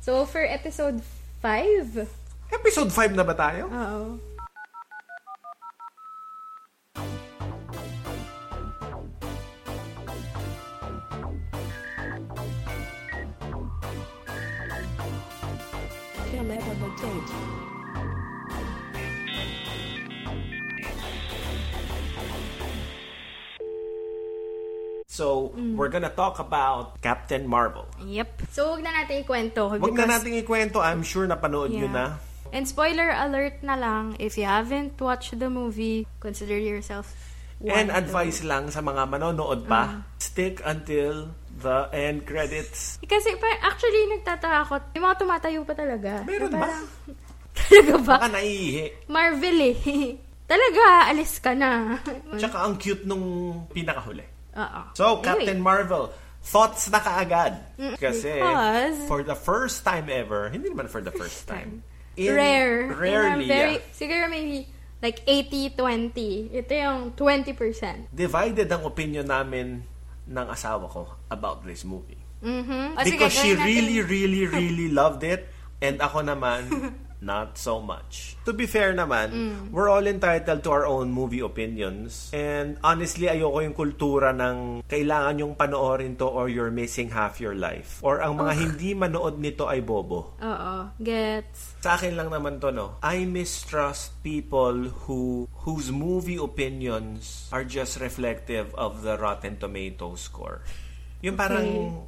So, for episode 5, Episode 5 na ba tayo? oo. So, Mm. we're gonna talk about Captain Marvel. Yep. So, huwag na natin ikwento. Huwag because- na nating ikwento. I'm sure napanood nyo Yeah. na. And spoiler alert na lang, if you haven't watched the movie, consider yourself And advice lang sa mga manonood pa, stick until the end credits. Kasi actually, nagtataka ako, yung mga tumatayo pa talaga. Meron ba? talaga ba? Baka naiihi. Marvel eh. talaga, alis ka na. Tsaka ang cute nung pinakahuli. Oo. So, Anyway. Captain Marvel, thoughts na kaagad. Kasi, because- for the first time ever, hindi naman for the first time. in- Rare. Rarely, In very, yeah. Siguro maybe like 80-20. Ito yung 20%. Divided ang opinion namin ng asawa ko about this movie. Mm-hmm. O, sige, Because she gawin natin- really, really, really loved it. And ako naman, not so much. To be fair naman, Mm. we're all entitled to our own movie opinions. And honestly, ayoko yung kultura ng kailangan yung panoorin to or you're missing half your life. Or ang mga hindi manood nito ay bobo. Oo. Gets. Sa akin lang naman to, no? I mistrust people who whose movie opinions are just reflective of the Rotten Tomatoes score. Yung parang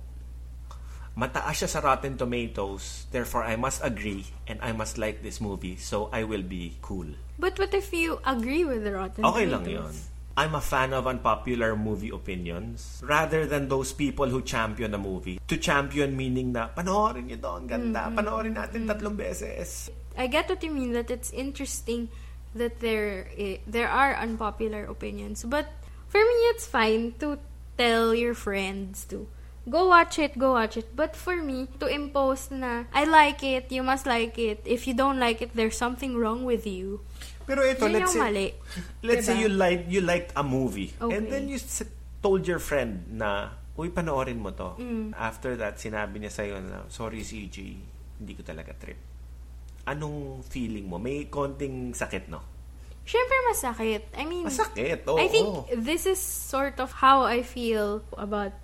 mataas siya sa Rotten Tomatoes, therefore I must agree and I must like this movie, so I will be cool. But what if you agree with the Rotten Okay lang Tomatoes? yun. I'm a fan of unpopular movie opinions rather than those people who champion a movie. To champion meaning na, panoorin niyo to, ang ganda. Panoorin natin tatlong beses. I get what you mean that it's interesting that there i- there are unpopular opinions, but for me it's fine to tell your friends to go watch it, go watch it. But for me to impose na I like it, you must like it. If you don't like it, there's something wrong with you. Pero ito, Yun let's say, mali. let's say Diba? you like you liked a movie Okay. and then you told your friend na, uy, panoorin mo to. Mm. After that, sinabi niya sa'yo na, sorry CJ, hindi ko talaga trip. Anong feeling mo? May konting sakit, no? Syempre masakit. I mean, Masakit, oo. I think this is sort of how I feel about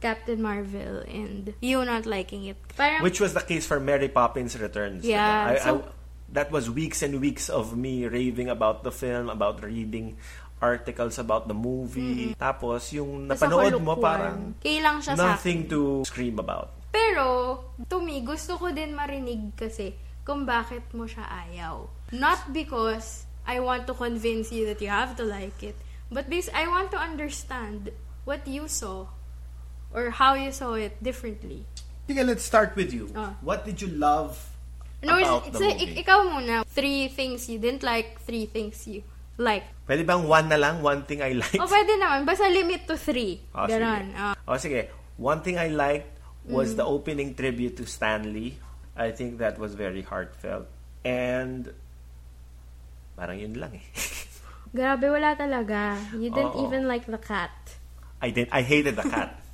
Captain Marvel and you not liking it. Parang, Which was the case for Mary Poppins Returns. diba? Yeah, I, so- I- that was weeks and weeks of me raving about the film, about reading articles about the movie. Tapos, yung napanood mo, parang Kailang siya sa nothing akin. to scream about. Pero, to me, gusto ko din marinig kasi kung bakit mo siya ayaw. Not because I want to convince you that you have to like it, but because I want to understand what you saw or how you saw it differently. Sige, let's start with you. Ah. What did you love No, about it's the like, movie? ik- ikaw muna. Three things you didn't like, three things you like. Pwede bang one na lang? One thing I liked? O, pwede naman. Basta limit to three. Oh, Ganon. sige. Ah. Oh, sige. One thing I liked was Mm. the opening tribute to Stanley. I think that was very heartfelt. And parang yun lang eh. Grabe, wala talaga. You didn't Oo. even like the cat. I did I hated the cat.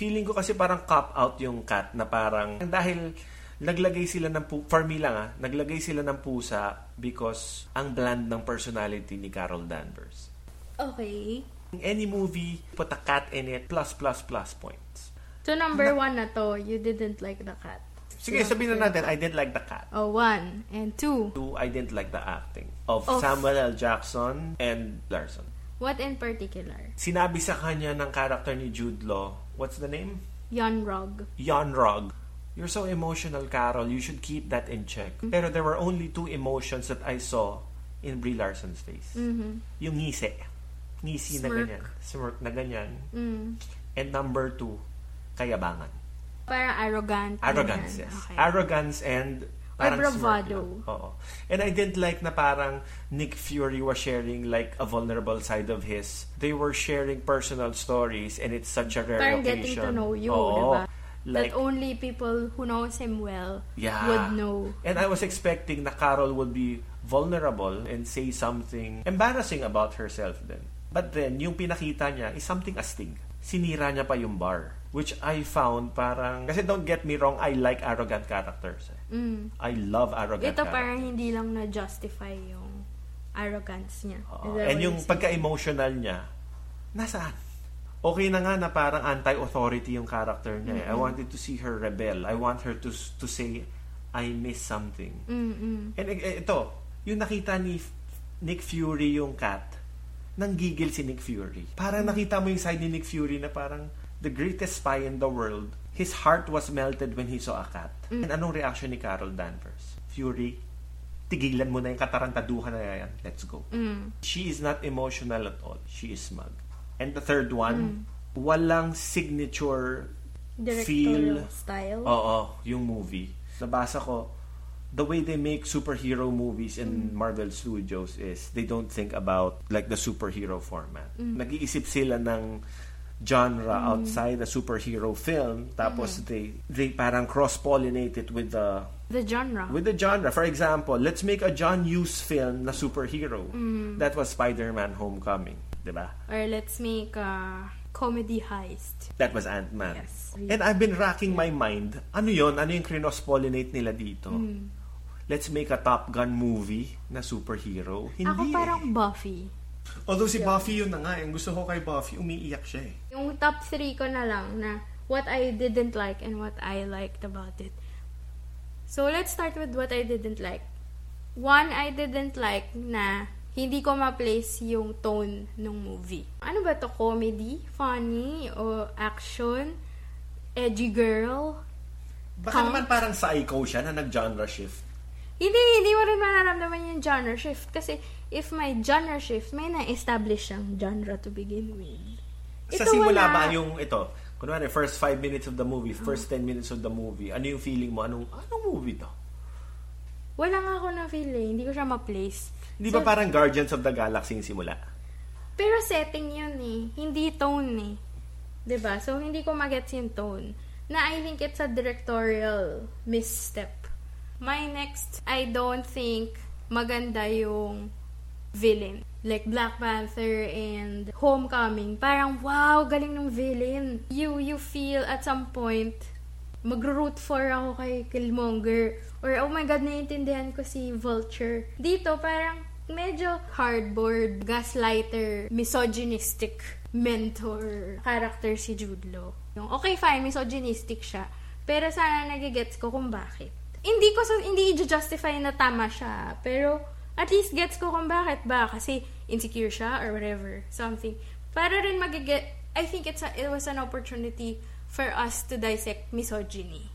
Feeling ko kasi parang cop out yung cat na parang dahil naglagay sila ng pu- for me lang ah, naglagay sila ng pusa because ang bland ng personality ni Carol Danvers. Okay. In any movie, put a cat in it, plus, plus, plus points. So, number one na to, you didn't like the cat. Sige, sabihin na natin, I didn't like the cat. Oh, one. And two. Two, I didn't like the acting of Of- Samuel L. Jackson and Larson. What in particular? Sinabi sa kanya ng character ni Jude Law, what's the name? Yon Rog. Jan Rog. You're so emotional, Carol. You should keep that in check. Pero there were only two emotions that I saw in Brie Larson's face. Yung ngisi. Ngisi na Smirk. ganyan. Smirk na ganyan. Mm. And number two, kayabangan. Parang arrogant. Arrogance, yes. Okay. Arrogance and parang bravado. smart lang. Oo. And I didn't like na parang Nick Fury was sharing like a vulnerable side of his. They were sharing personal stories and it's such a rare Parang occasion. getting to know you, Oo. diba? Like, that only people who knows him well yeah. would know. And I was expecting na Carol would be vulnerable and say something embarrassing about herself then. But then, yung pinakita niya is something astig. Sinira niya pa yung bar. Which I found parang... Kasi don't get me wrong, I like arrogant characters. eh. Mm. I love arrogant Ito characters. parang hindi lang na-justify yung arrogance niya. That and yung pagka-emotional niya, nasaan? Okay na nga na parang anti-authority yung character niya. eh. I wanted to see her rebel. I want her to to say, I miss something. Mm-mm. And eh, ito, yung nakita ni Nick Fury yung cat, nanggigil si Nick Fury. Parang nakita mo yung side ni Nick Fury na parang the greatest spy in the world. His heart was melted when he saw a cat. And anong reaction ni Carol Danvers? Fury, tigilan mo na yung katarantaduhan na yan. Let's go. Mm. She is not emotional at all. She is smug. And the third one, walang signature Directorial feel. style. Oo, yung movie. Nabasa ko, the way they make superhero movies in Marvel Studios is they don't think about like the superhero format. Nag-iisip sila ng genre outside the superhero film tapos they they parang cross-pollinate it with the The genre. with the genre. For example, let's make a John Hughes film na superhero. That was Spider-Man Homecoming, 'di ba? Or let's make a comedy heist. That was Ant-Man. Yes. And I've been racking my mind, ano yon Ano yung cross-pollinate nila dito? Hmm. Let's make a Top Gun movie na superhero. Hindi Ako parang eh. Buffy. Although si Buffy yun na nga. Yung gusto ko kay Buffy, umiiyak siya eh. Yung top 3 ko na lang na what I didn't like and what I liked about it. So, let's start with what I didn't like. One, I didn't like na hindi ko ma-place yung tone ng movie. Ano ba to? Comedy? Funny? O action? Edgy girl? Baka Huh? naman parang psycho siya na nag-genre shift. Hindi, hindi mo rin mararamdaman yung genre shift. Kasi if may genre shift, may na-establish siyang genre to begin with. Sa Ito simula wala. ba yung ito? Kunwari, first 5 minutes of the movie, first 10 minutes of the movie, ano yung feeling mo? Anong, anong movie to? Wala nga ako na feel eh. Hindi ko siya ma-place. Di ba parang Guardians of the Galaxy yung simula? Pero setting yun eh. Hindi tone eh. ba So, hindi ko magets yung tone. Na I think it's a directorial misstep. My next, I don't think maganda yung villain. Like Black Panther and Homecoming. Parang, wow, galing ng villain. You, you feel at some point, magro-root for ako kay Killmonger. Or, oh my God, naiintindihan ko si Vulture. Dito, parang, medyo hardboard, gaslighter, misogynistic mentor character si Jude Law. Yung, okay, fine, misogynistic siya. Pero sana nagigets ko kung bakit. Hindi ko sa, hindi i-justify na tama siya. Pero, at least gets ko kung bakit ba. Kasi, insecure siya or whatever. Something. Para rin magiget, I think it's a, it was an opportunity for us to dissect misogyny.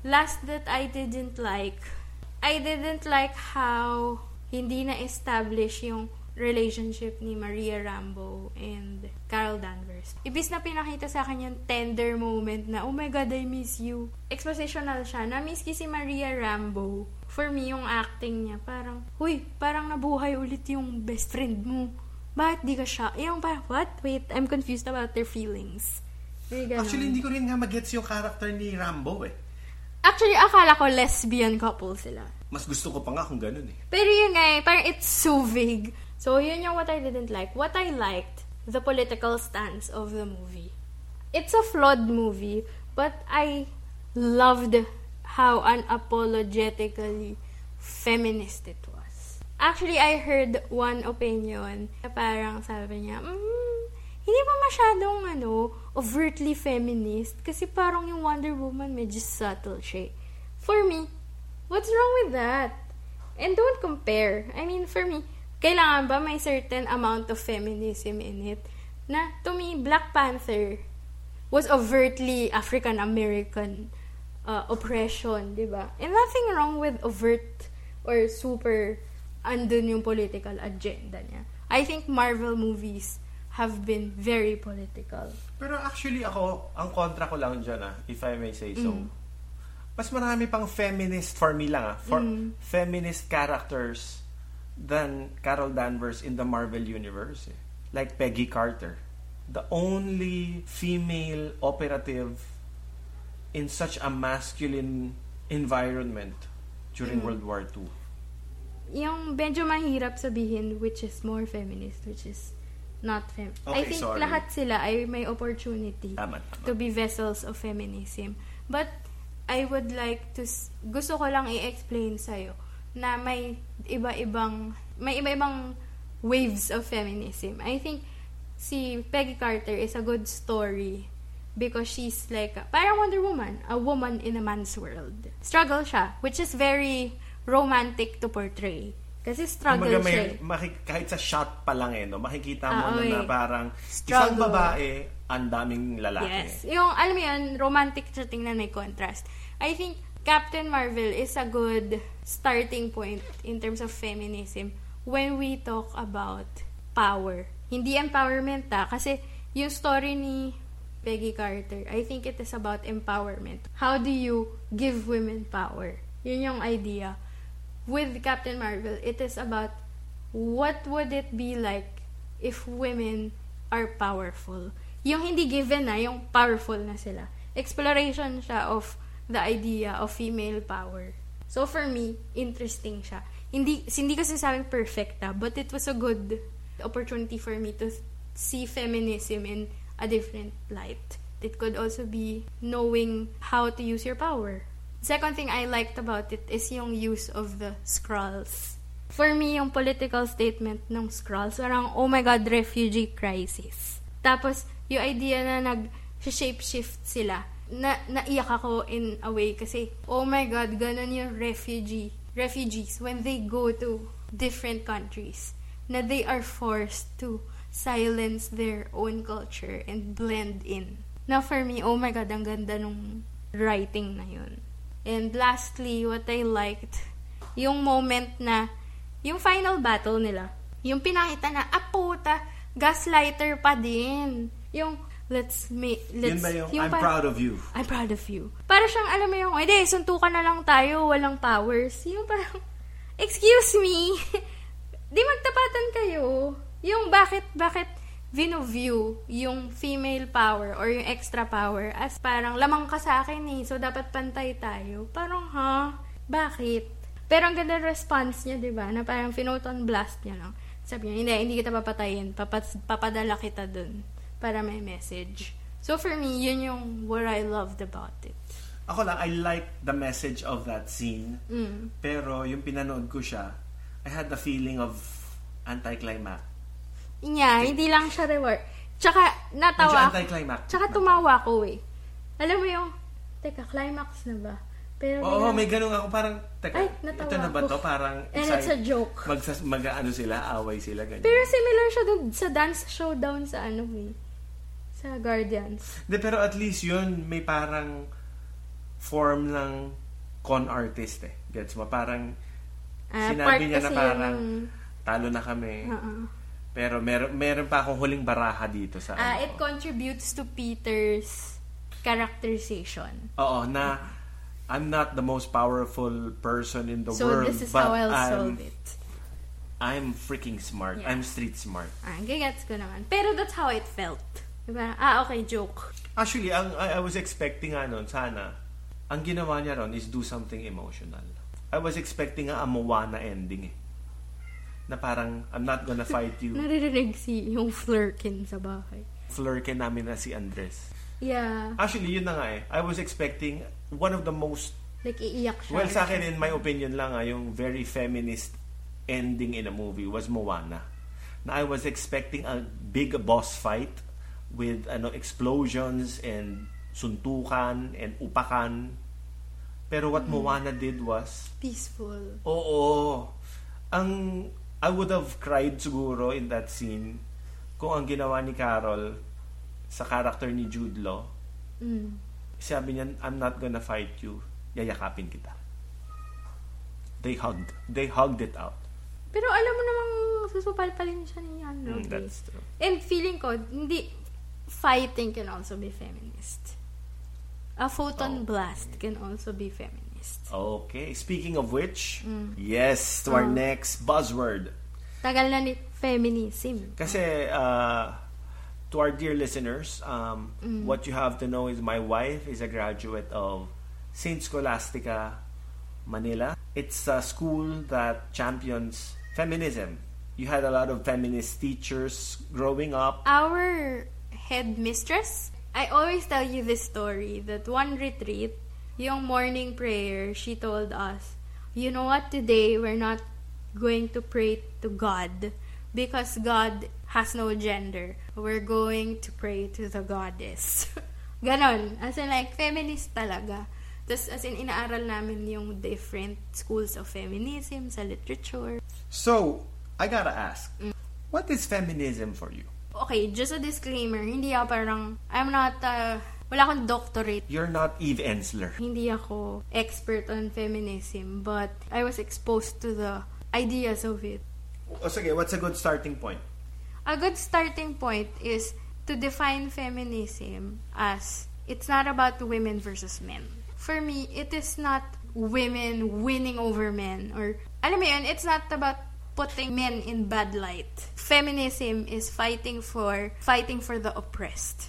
Last that I didn't like, I didn't like how hindi na-establish yung relationship ni Maria Rambo and Carol Danvers. Ibis na pinakita sa akin yung tender moment na, oh my God, I miss you. Expositional siya. Na-miss ki si Maria Rambo. For me, yung acting niya, parang, huy, parang nabuhay ulit yung best friend mo. Bakit di ka siya? Yung parang, what? Wait, I'm confused about their feelings. May ganon. Actually, hindi ko rin nga magets yung character ni Rambo eh. Actually, akala ko lesbian couple sila. Mas gusto ko pa nga kung ganun eh. Pero yun nga eh, parang it's so vague. So, yun yung what I didn't like. What I liked, the political stance of the movie. It's a flawed movie, but I loved how unapologetically feminist it was. Actually, I heard one opinion na parang sabi niya, mm, hindi pa masyadong ano, overtly feminist kasi parang yung Wonder Woman medyo subtle siya. eh. For me, what's wrong with that? And don't compare. I mean, for me, kailangan ba may certain amount of feminism in it? Na, to me, Black Panther was overtly African-American uh, oppression, di ba? And nothing wrong with overt or super andun yung political agenda niya. I think Marvel movies have been very political. Pero actually ako, ang kontra ko lang dyan ah, if I may say so. Mas marami pang feminist, for me lang ah, for feminist characters than Carol Danvers in the Marvel Universe. Eh. Like Peggy Carter. The only female operative in such a masculine environment during World War II. Yung medyo mahirap sabihin which is more feminist, which is not fem. I Okay, think sorry. lahat sila ay may opportunity Tama, tama. to be vessels of feminism. But I would like to gusto ko lang i-explain sa'yo na may iba-ibang may iba-ibang waves of feminism. I think si Peggy Carter is a good story because she's like a, parang Wonder Woman, a woman in a man's world. Struggle siya, which is very romantic to portray. Kasi struggle Kumbaga siya. may, eh. maki- kahit sa shot pa lang eh, no, makikita mo Ah, na, okay. na parang isang Struggle. babae, ang daming lalaki. Yes. Yung, alam mo yun, romantic siya tingnan may contrast. I think Captain Marvel is a good starting point in terms of feminism when we talk about power. Hindi empowerment ah, kasi yung story ni Peggy Carter, I think it is about empowerment. How do you give women power? Yun yung idea. With Captain Marvel, it is about what would it be like if women are powerful. Yung hindi given na, yung powerful na sila. Exploration siya of the idea of female power. So for me, interesting siya. Hindi, hindi ko sinasabing perfect ah, but it was a good opportunity for me to see feminism in a different light. It could also be knowing how to use your power. Second thing I liked about it is yung use of the scrolls. For me, yung political statement ng scrolls, parang, oh my God, refugee crisis. Tapos, yung idea na nag-shapeshift sila, na naiyak ako in a way kasi, oh my God, ganun yung refugee, refugees when they go to different countries, na they are forced to silence their own culture and blend in. Now, for me, oh my God, ang ganda nung writing na yun. And lastly, what I liked, yung moment na, yung final battle nila, yung pinakita na, ah puta, gaslighter pa din. Yung, let's make, let's, Yun ba yung, I'm pa- proud of you. I'm proud of you. Para siyang, alam mo yung, hindi, suntukan na lang tayo, walang powers. Yung parang, excuse me, di magtapatan kayo. Yung bakit, bakit view yung female power or yung extra power as parang lamang ka sa akin eh, so dapat pantay tayo. Parang, ha? Bakit? Pero ang ganda response niya, di ba? Na parang pinoton blast niya lang. Sabi niya, hindi, hindi kita papatayin. Papas, papadala kita dun para may message. So for me, yun yung what I loved about it. Ako lang, I like the message of that scene. Mm. Pero yung pinanood ko siya, I had the feeling of anticlimax. Niya, hindi lang siya reward. Tsaka, Medyo natawa ako. anticlimax. Tsaka tumawa ko eh. Alam mo yung, teka, climax na ba? Pero Oo, biglang- may ganun ako. Parang, teka, Ay, natawa ito na ba to? Parang, And it's a joke. Mag, mag, ano sila, away sila, ganyan. Pero similar siya dun sa dance showdown sa ano eh. Sa Guardians. De, pero at least yun, may parang form ng con artist eh. Gets mo? Parang, Ah, sinabi niya na parang, yung- talo na kami. Oo. Pero meron, meron pa akong huling baraha dito sa Ah, ano. it contributes to Peter's characterization. Oo, na I'm not the most powerful person in the So, world, this is but how I'll I'm, solve it. I'm freaking smart. Yeah. I'm street smart. Ah, gagets ko naman. Pero that's how it felt. Diba? Ah, okay, joke. Actually, ang I, I was expecting nga nun, sana, ang ginawa niya ron is do something emotional. I was expecting nga a Moana ending eh. Na parang, I'm not gonna fight you. Naririnig si yung flirkin sa bahay. Flirkin namin na si Andres. Yeah. Actually, yun na nga eh. I was expecting one of the most Like, iiyak siya. Well, sa akin, in my opinion lang, ah, yung very feminist ending in a movie was Moana. Na I was expecting a big boss fight with ano explosions and suntukan and upakan. Pero what Moana did was, Peaceful. oo, ang I would have cried siguro in that scene kung ang ginawa ni Carol sa character ni Jude Law, Mm. sabi niya, I'm not gonna fight you. Yayakapin kita. They hugged. They hugged it out. Pero alam mo namang susupal-palin siya ni Andrew. Mm, that's true. And feeling ko, hindi, fighting can also be feminist. A photon Oh. blast can also be feminist. Okay. Speaking of which, yes, to our Oh. next buzzword. Tagal na ni feminism. Kasi, uh, to our dear listeners, um, Mm. what you have to know is my wife is a graduate of St. Scholastica, Manila. It's a school that champions feminism. You had a lot of feminist teachers growing up. Our headmistress, I always tell you this story that one retreat, yung morning prayer, she told us, you know what, today we're not going to pray to God because God has no gender. We're going to pray to the goddess. Ganon. As in like, feminist talaga. Tapos as in, inaaral namin yung different schools of feminism sa literature. So, I gotta ask, Mm. what is feminism for you? Okay, just a disclaimer, hindi ako parang, I'm not, uh, wala akong doctorate. You're not Eve Ensler. Hindi ako expert on feminism, but I was exposed to the ideas of it. O sige, what's a good starting point? A good starting point is to define feminism as it's not about women versus men. For me, it is not women winning over men or alam mo yun, it's not about putting men in bad light. Feminism is fighting for fighting for the oppressed.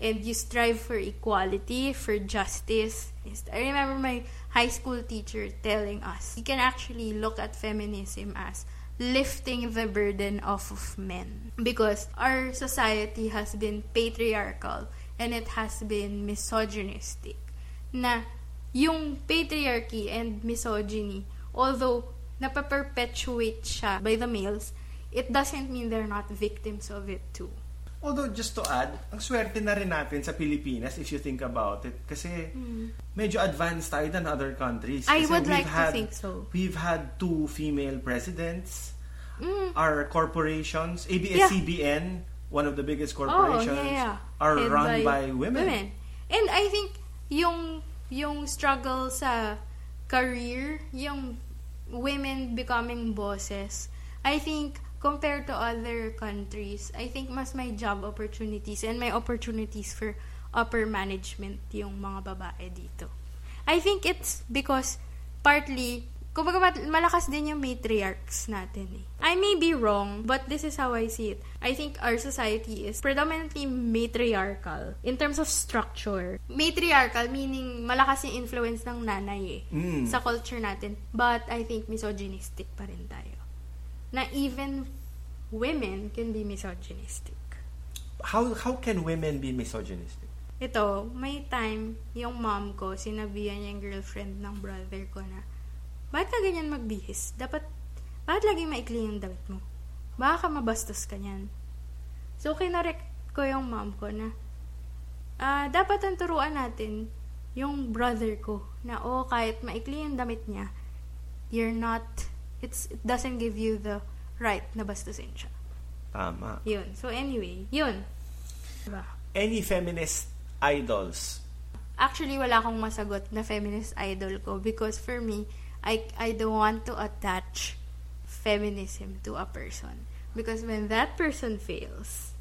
And you strive for equality, for justice. I remember my high school teacher telling us, you can actually look at feminism as lifting the burden off of men because our society has been patriarchal and it has been misogynistic na yung patriarchy and misogyny although napaperpetuate siya by the males it doesn't mean they're not victims of it too Although, just to add, ang swerte na rin natin sa Pilipinas if you think about it. Kasi medyo advanced tayo than other countries. Hmm. I Kasi would like to had- think so. We've had two female presidents. Mm. Our corporations, Yeah. ABS-CBN, one of the biggest Oh, corporations, yeah, yeah. are Head run by, women. And I think yung yung struggle sa career, yung women becoming bosses, I think compared to other countries, I think mas may job opportunities and may opportunities for upper management yung mga babae dito. I think it's because partly kumbaga malakas din yung matriarchs natin eh. I may be wrong, but this is how I see it. I think our society is predominantly matriarchal in terms of structure. Matriarchal meaning malakas yung influence ng nanay eh Mm. sa culture natin. But I think misogynistic pa rin tayo. Na even women can be misogynistic. How how can women be misogynistic? Ito, may time, yung mom ko, sinabihan niya yung girlfriend ng brother ko na, bakit ka ganyan magbihis? Dapat, bakit laging maikli yung damit mo? Baka ka mabastos ka niyan. So, kinarek ko yung mom ko na, ah, dapat ang turuan natin yung brother ko na, oh, kahit maikli yung damit niya, you're not, it's, it doesn't give you the right na bastusin siya. Tama. Yun. So, anyway, yun. Diba? Any feminist idols? Actually, wala akong masagot na feminist idol ko because for me, I, I don't want to attach feminism to a person. Because when that person fails,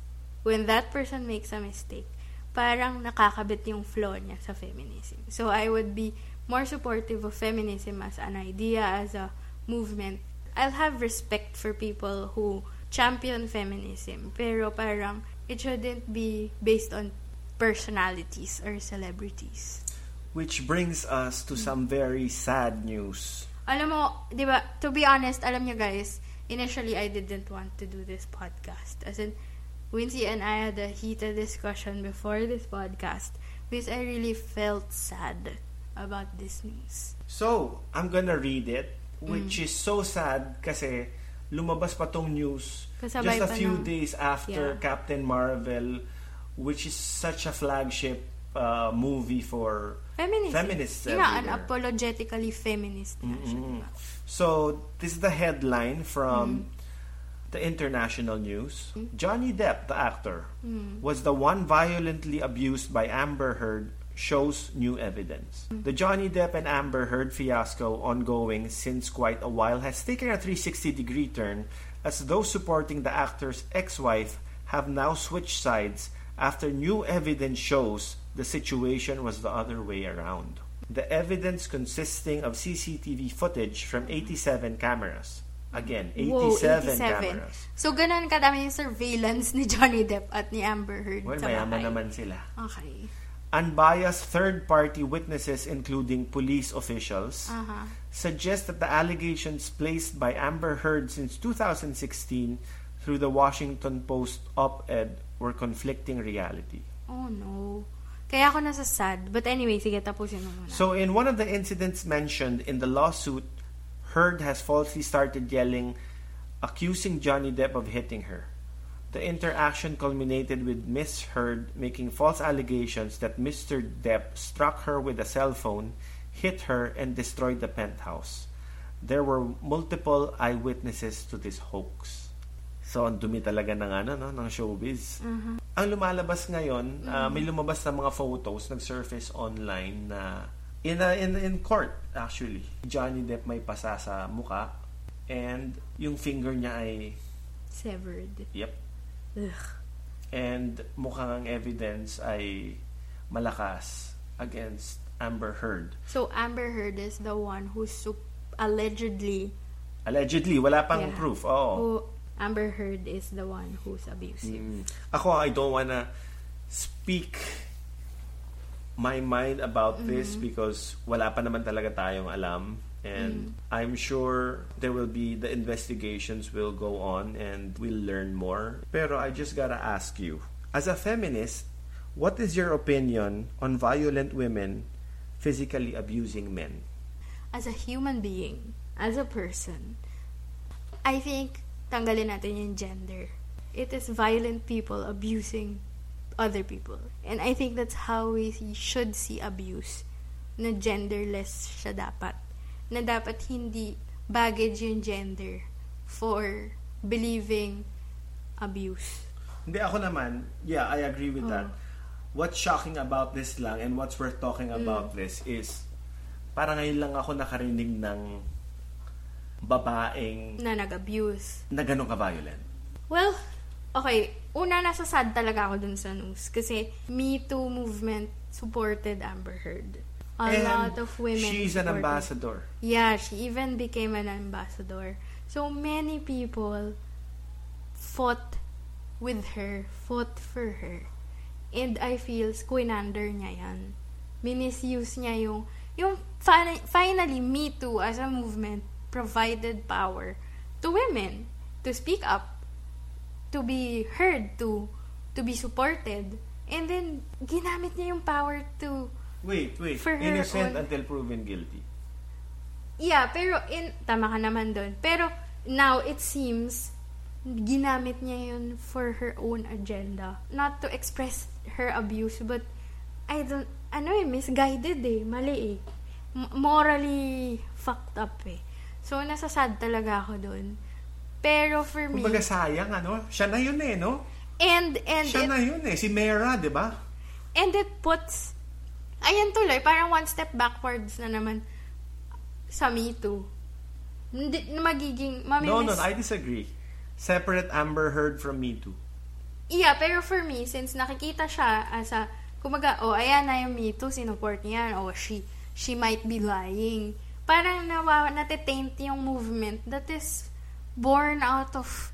when that person makes a mistake, parang nakakabit yung flaw niya sa feminism. So I would be more supportive of feminism as an idea, as a movement. I'll have respect for people who champion feminism, pero parang it shouldn't be based on personalities or celebrities. Which brings us to some very sad news. Alam mo, di ba, to be honest, alam nyo guys, initially I didn't want to do this podcast. As in, Wincy and I had a heated discussion before this podcast because I really felt sad about this news. So, I'm gonna read it, which Mm. is so sad kasi lumabas pa tong news Kasabay just a few ng- days after Yeah. Captain Marvel, which is such a flagship uh, movie for Feminism. feminists Yun nga, everywhere. unapologetically feminist na siya, Mm-mm. diba? So, this is the headline from the international news. Johnny Depp, the actor, Mm. was the one violently abused by Amber Heard shows new evidence. The Johnny Depp and Amber Heard fiasco ongoing since quite a while has taken a 360 degree turn as those supporting the actor's ex-wife have now switched sides after new evidence shows the situation was the other way around. The evidence consisting of CCTV footage from 87 cameras. Again, 87, Whoa, 87. cameras. So, ganun kadami yung surveillance ni Johnny Depp at ni Amber Heard Well, sa mayaman bahay. naman sila. Okay. Unbiased third-party witnesses, including police officials, Uh-huh. suggest that the allegations placed by Amber Heard since 2016 through the Washington Post op-ed were conflicting reality. Oh, no. Kaya ako nasa sad. But anyway, sige, tapusin mo muna. So, in one of the incidents mentioned in the lawsuit, Heard has falsely started yelling, accusing Johnny Depp of hitting her. The interaction culminated with Miss Heard making false allegations that Mr. Depp struck her with a cell phone, hit her, and destroyed the penthouse. There were multiple eyewitnesses to this hoax. So, ang dumi talaga ng, ano, no, ng showbiz. Ang lumalabas ngayon, ah, may lumabas na mga photos, nag-surface online na in, a, in, in court, actually. Johnny Depp may pasa sa muka and yung finger niya ay, Severed. yep, Ugh. and mukhang ang evidence ay malakas against Amber Heard. So, Amber Heard is the one who sup- allegedly Allegedly, wala pang Yeah. proof. Oo. who Amber Heard is the one who's abusive. Mm. Ako, I don't wanna speak my mind about this because wala pa naman talaga tayong alam. And I'm sure there will be, the investigations will go on and we'll learn more. Pero I just gotta ask you, as a feminist, what is your opinion on violent women physically abusing men? As a human being, as a person, I think tanggalin natin yung gender. It is violent people abusing other people. And I think that's how we should see abuse. Na genderless siya dapat. Na dapat hindi baggage yung gender for believing abuse. Hindi ako naman, yeah, I agree with that. What's shocking about this lang and what's worth talking about this is parang ngayon lang ako nakarinig ng babaeng Na nag-abuse. na ganun ka-violent. Well, okay. Una, nasa sad talaga ako dun sa news. Kasi Me Too movement supported Amber Heard. A And lot of women She's an supported- ambassador. Yeah, she even became an ambassador. So many people fought with her, fought for her. And I feel squinander niya yan. Minisuse niya yung, yung fi- finally, Me Too as a movement provided power to women to speak up, to be heard, to to be supported. And then, ginamit niya yung power to Wait, wait. For her Innocent own- until proven guilty. Yeah, pero in tama ka naman doon. Pero now it seems ginamit niya yun for her own agenda. Not to express her abuse, but I don't ano eh, misguided eh, mali eh. M- morally fucked up eh. So nasasad talaga ako doon. Pero for me, Kumbaga sayang, ano? Siya na yun eh, no? and and Siya it, na yun eh. Si Mera, di ba? And it puts, ayan tuloy, parang one step backwards na naman sa Me Too. Hindi, magiging, No, no, mamimiss. I disagree. Separate Amber Heard from Me Too. Yeah, pero for me, since nakikita siya as a, kumaga, oh, ayan na yung Me Too, sinuport niya, oh, she, she might be lying. Parang nawa, natetaint yung movement that is born out of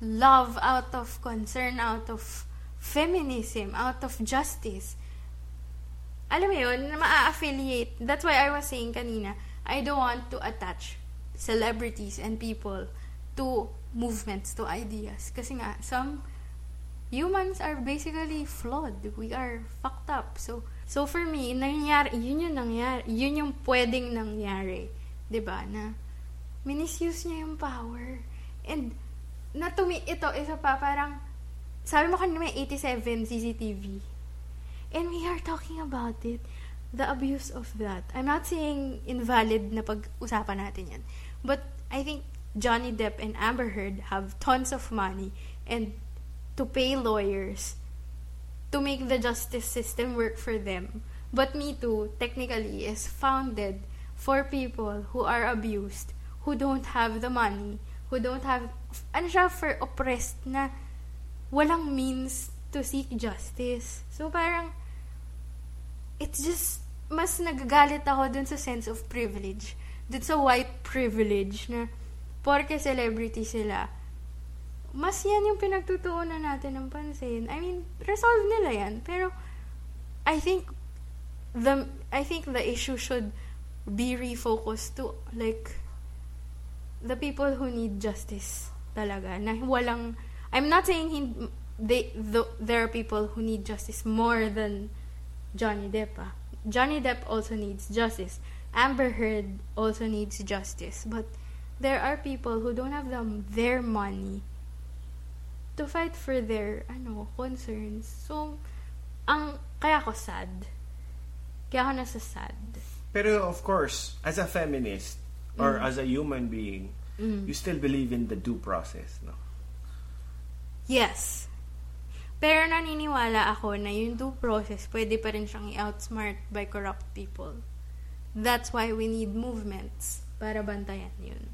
love, out of concern, out of feminism, out of justice. Alam mo yun, maa-affiliate. That's why I was saying kanina, I don't want to attach celebrities and people to movements, to ideas. Kasi nga, some humans are basically flawed. We are fucked up. So, so for me, nangyari, yun yung nangyari. Yun yung pwedeng nangyari. ba Na minisuse niya yung power. And, natumi, ito, isa pa, parang, sabi mo kanina may 87 CCTV. And we are talking about it. The abuse of that. I'm not saying invalid na pag-usapan natin yan. But I think Johnny Depp and Amber Heard have tons of money and to pay lawyers to make the justice system work for them. But Me Too, technically, is founded for people who are abused, who don't have the money, who don't have, ano siya, for oppressed na walang means to seek justice. So parang, it's just, mas nagagalit ako dun sa sense of privilege. Dun sa white privilege na, porke celebrity sila, mas yan yung pinagtutuunan natin ng pansin. I mean, resolve nila yan. Pero, I think, the, I think the issue should be refocused to, like, the people who need justice talaga. Na walang, I'm not saying hin, they, the, there are people who need justice more than Johnny Depp. Ah. Johnny Depp also needs justice. Amber Heard also needs justice. But there are people who don't have them, their money to fight for their ano concerns. So, ang kaya ako sad. Kaya ako nasa sad. Pero of course, as a feminist or as a human being, you still believe in the due process, no? Yes. Pero naniniwala ako na yung due process, pwede pa rin siyang i-outsmart by corrupt people. That's why we need movements para bantayan yun.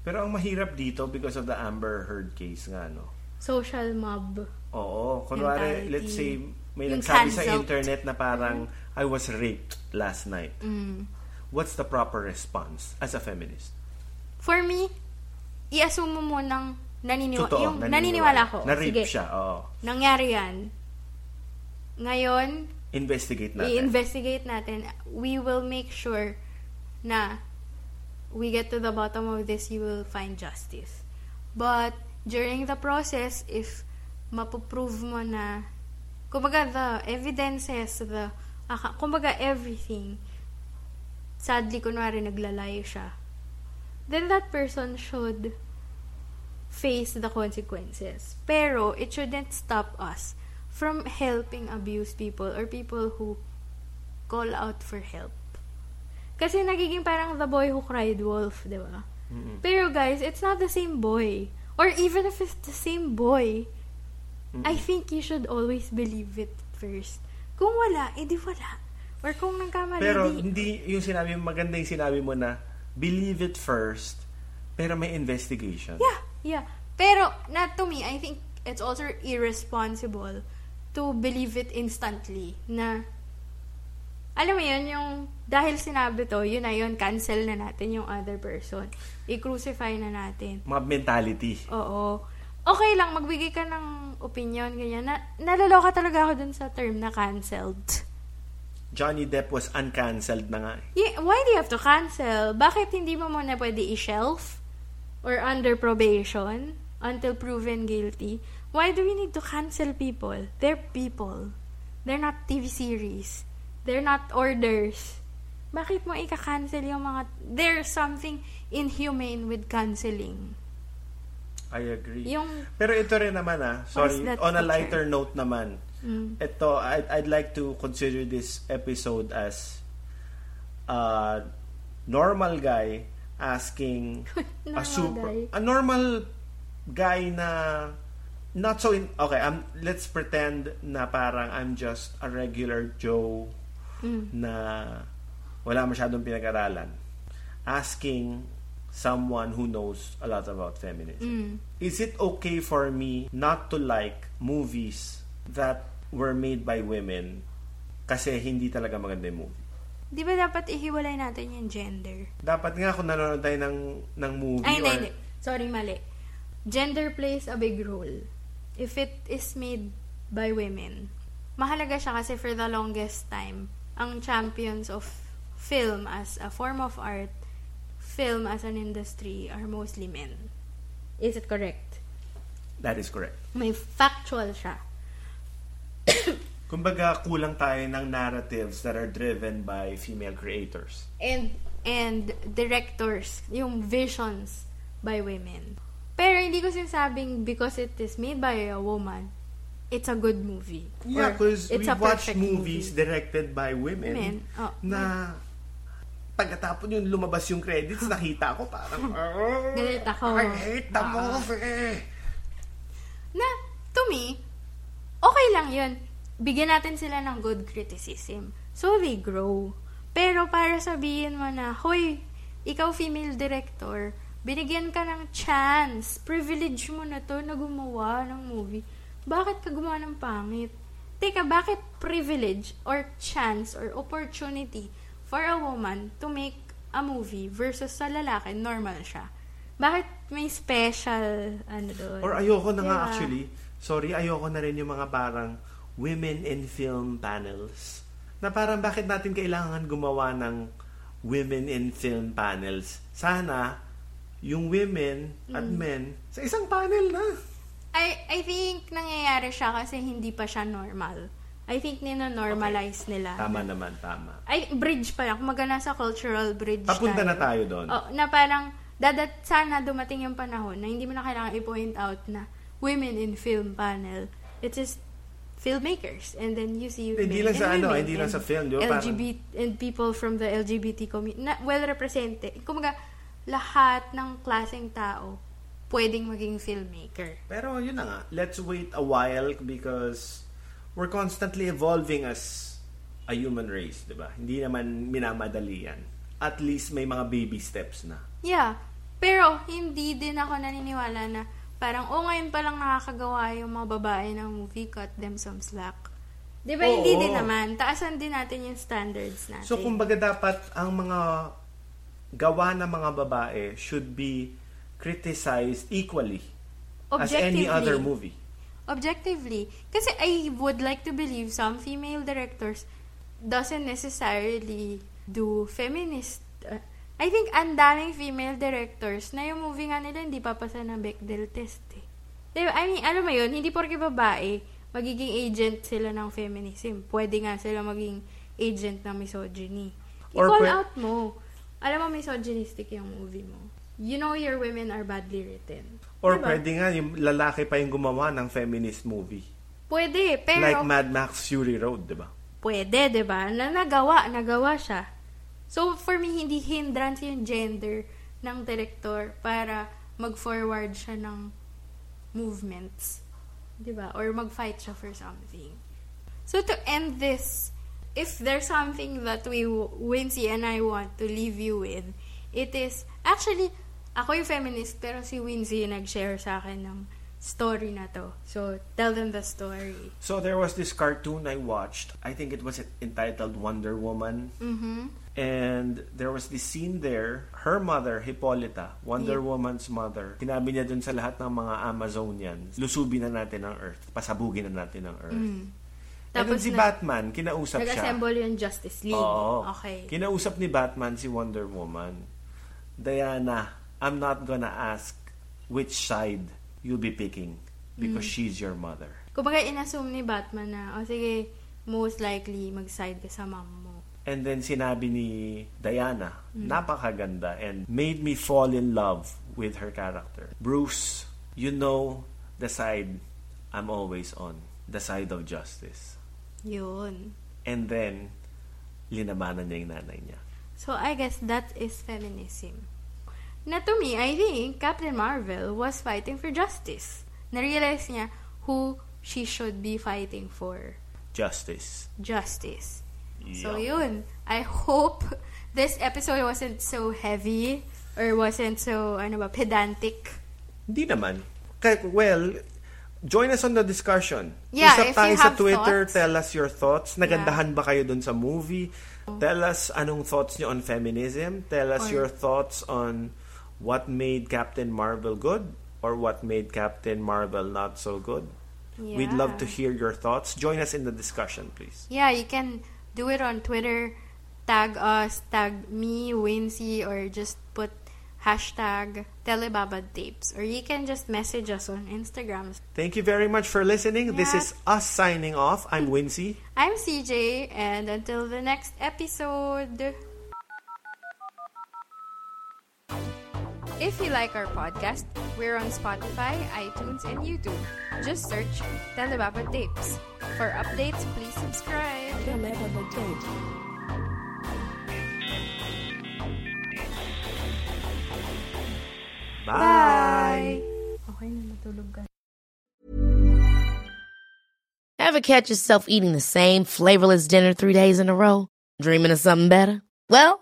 Pero ang mahirap dito because of the Amber Heard case nga, no? Social mob. Oo. Kunwari, Mentality. let's say, may Yung nagsabi sa internet na parang, I was raped last night. Mm. What's the proper response as a feminist? For me, i-assume mo munang naniniwa- Totoo, yung naniniwala ko. Na-rape Sige, siya, oo. nangyari yan. Ngayon, Investigate natin. i-investigate natin. We will make sure na we get to the bottom of this, you will find justice. But, during the process, if mapuprove mo na, kumbaga, the evidences, the, aka, kumbaga, everything, sadly, kunwari, naglalay siya, then that person should face the consequences. Pero, it shouldn't stop us from helping abused people or people who call out for help. Kasi nagiging parang the boy who cried wolf, di ba? Pero guys, it's not the same boy. Or even if it's the same boy, I think you should always believe it first. Kung wala, edi wala. Or kung nagkamali, Pero di- hindi yung sinabi maganda yung sinabi mo na believe it first, pero may investigation. Yeah, yeah. Pero, not to me, I think it's also irresponsible to believe it instantly na alam mo yun, yung dahil sinabi to, yun na yun, cancel na natin yung other person. I-crucify na natin. Mga mentality. Oo. Okay lang, magbigay ka ng opinion, ganyan. Na, nalaloka talaga ako dun sa term na cancelled. Johnny Depp was uncancelled na nga. eh. Yeah, why do you have to cancel? Bakit hindi mo muna pwede i-shelf? Or under probation? Until proven guilty? Why do we need to cancel people? They're people. They're not TV series. They're not orders. Bakit mo ika-cancel yung mga... There's something inhumane with canceling. I agree. Yung... Pero ito rin naman ah, sorry, on a picture? lighter note naman, Mm. ito, I'd, I'd like to consider this episode as a normal guy asking a Normal super, guy. a normal guy na not so in, okay, um, let's pretend na parang I'm just a regular Joe Mm. na wala masyadong pinag-aralan asking someone who knows a lot about feminism. Mm. Is it okay for me not to like movies that were made by women kasi hindi talaga maganda yung movie? Di ba dapat ihiwalay natin yung gender? Dapat nga kung nanonood tayo ng, ng movie Ay, hindi, or- hindi. Sorry, mali. Gender plays a big role. If it is made by women, mahalaga siya kasi for the longest time, ang champions of film as a form of art, film as an industry are mostly men. Is it correct? That is correct. May factual siya. Kumbaga, kulang tayo ng narratives that are driven by female creators. and and directors, yung visions by women. Pero hindi ko sinasabing because it is made by a woman, it's a good movie. Yeah, because we watch movies movie. directed by women Men, oh, na pagkatapos yung lumabas yung credits, nakita ko parang, "Oh, Galit ako." I hate the Ah. movie. Na, to me, okay lang yun. Bigyan natin sila ng good criticism. So they grow. Pero para sabihin mo na, hoy, ikaw female director, Binigyan ka ng chance. Privilege mo na to na gumawa ng movie. Bakit ka gumawa ng pangit? Teka, bakit privilege or chance or opportunity for a woman to make a movie versus sa lalaki, normal siya? Bakit may special, ano doon? Or ayoko na nga Diba? actually, sorry, ayoko na rin yung mga parang women in film panels. Na parang bakit natin kailangan gumawa ng women in film panels? Sana, yung women at Mm. men sa isang panel na. I, I think nangyayari siya kasi hindi pa siya normal. I think nino-normalize nila. Tama naman, tama. Ay, bridge pa yan. Kumaga nasa cultural bridge Papunta tayo. na tayo doon. Oh, na parang, dadat, sana dumating yung panahon na hindi mo na kailangan i-point out na women in film panel. It's just filmmakers. And then you see Hindi men lang sa ano, women hindi lang sa film, di ba? Parang- LGBT, and people from the LGBT community, na well represented. Kumaga, lahat ng klaseng tao pwedeng maging filmmaker. Pero yun na nga, let's wait a while because we're constantly evolving as a human race, di ba? Hindi naman minamadali yan. At least may mga baby steps na. Yeah. Pero, hindi din ako naniniwala na parang, oh, ngayon pa lang nakakagawa yung mga babae ng movie, cut them some slack. Di ba? Oo. Hindi din naman. Taasan din natin yung standards natin. So, kumbaga dapat ang mga gawa ng mga babae should be criticized equally as any other movie. Objectively. Kasi I would like to believe some female directors doesn't necessarily do feminist. uh, I think ang daming female directors na yung movie nga nila hindi papasa ng Bechdel test eh. Diba? I mean, alam mo yun, hindi porke babae, magiging agent sila ng feminism. Pwede nga sila maging agent ng misogyny. I-call out mo. Alam mo, misogynistic yung movie mo. You know your women are badly written. Or Diba? pwede nga yung lalaki pa yung gumawa ng feminist movie. Pwede, pero... like Mad Max Fury Road, di ba? Pwede, 'di ba? Na nagawa, nagawa siya. So for me hindi hindrance yung gender ng director para mag-forward siya ng movements, 'di ba? Or mag-fight siya for something. So to end this, if there's something that we Wincy and I want to leave you with, it is actually ako yung feminist pero si yung nag-share sa akin ng story na to. So tell them the story. So there was this cartoon I watched. I think it was entitled Wonder Woman. Mhm. And there was this scene there, her mother, Hippolyta, Wonder Yeah. Woman's mother, sinabi niya dun sa lahat ng mga Amazonians, lusubin na natin ang Earth, pasabugin na natin ang Earth. And then Tapos si na- Batman, kinausap siya. Nag-assemble yung Justice League. Oo. Okay. Kinausap ni Batman si Wonder Woman. Diana, I'm not gonna ask which side you'll be picking because Mm. she's your mother. Kumbaga, inassume ni Batman na, o sige, most likely, mag-side ka sa mom mo. And then sinabi ni Diana, Mm. napakaganda and made me fall in love with her character. Bruce, you know the side I'm always on, the side of justice. Yun. And then, linabanan niya yung nanay niya. So, I guess that is feminism. Na to me, I think Captain Marvel was fighting for justice. Na-realize niya who she should be fighting for. Justice. Justice. So, Yeah. yun. I hope this episode wasn't so heavy or wasn't so, ano ba, pedantic. Hindi naman. Well, join us on the discussion. Yeah, Usap if tayo you sa have Twitter. thoughts. Tell us your thoughts. Nagandahan ba kayo dun sa movie? Tell us anong thoughts nyo on feminism. Tell us Or- your thoughts on what made Captain Marvel good or what made Captain Marvel not so good. We'd love to hear your thoughts. Join us in the discussion, please. Yeah, you can do it on Twitter. Tag us, tag me, Wincy, or just put hashtag Telebabad Tapes. Or you can just message us on Instagram. Thank you very much for listening. This is us signing off. I'm Wincy. I'm CJ, and until the next episode. If you like our podcast, we're on Spotify, iTunes, and YouTube. Just search Telebabad Tapes. For updates, please subscribe. Bye! Okay na, matulog ka. Ever catch yourself eating the same flavorless dinner three days in a row? Dreaming of something better? Well,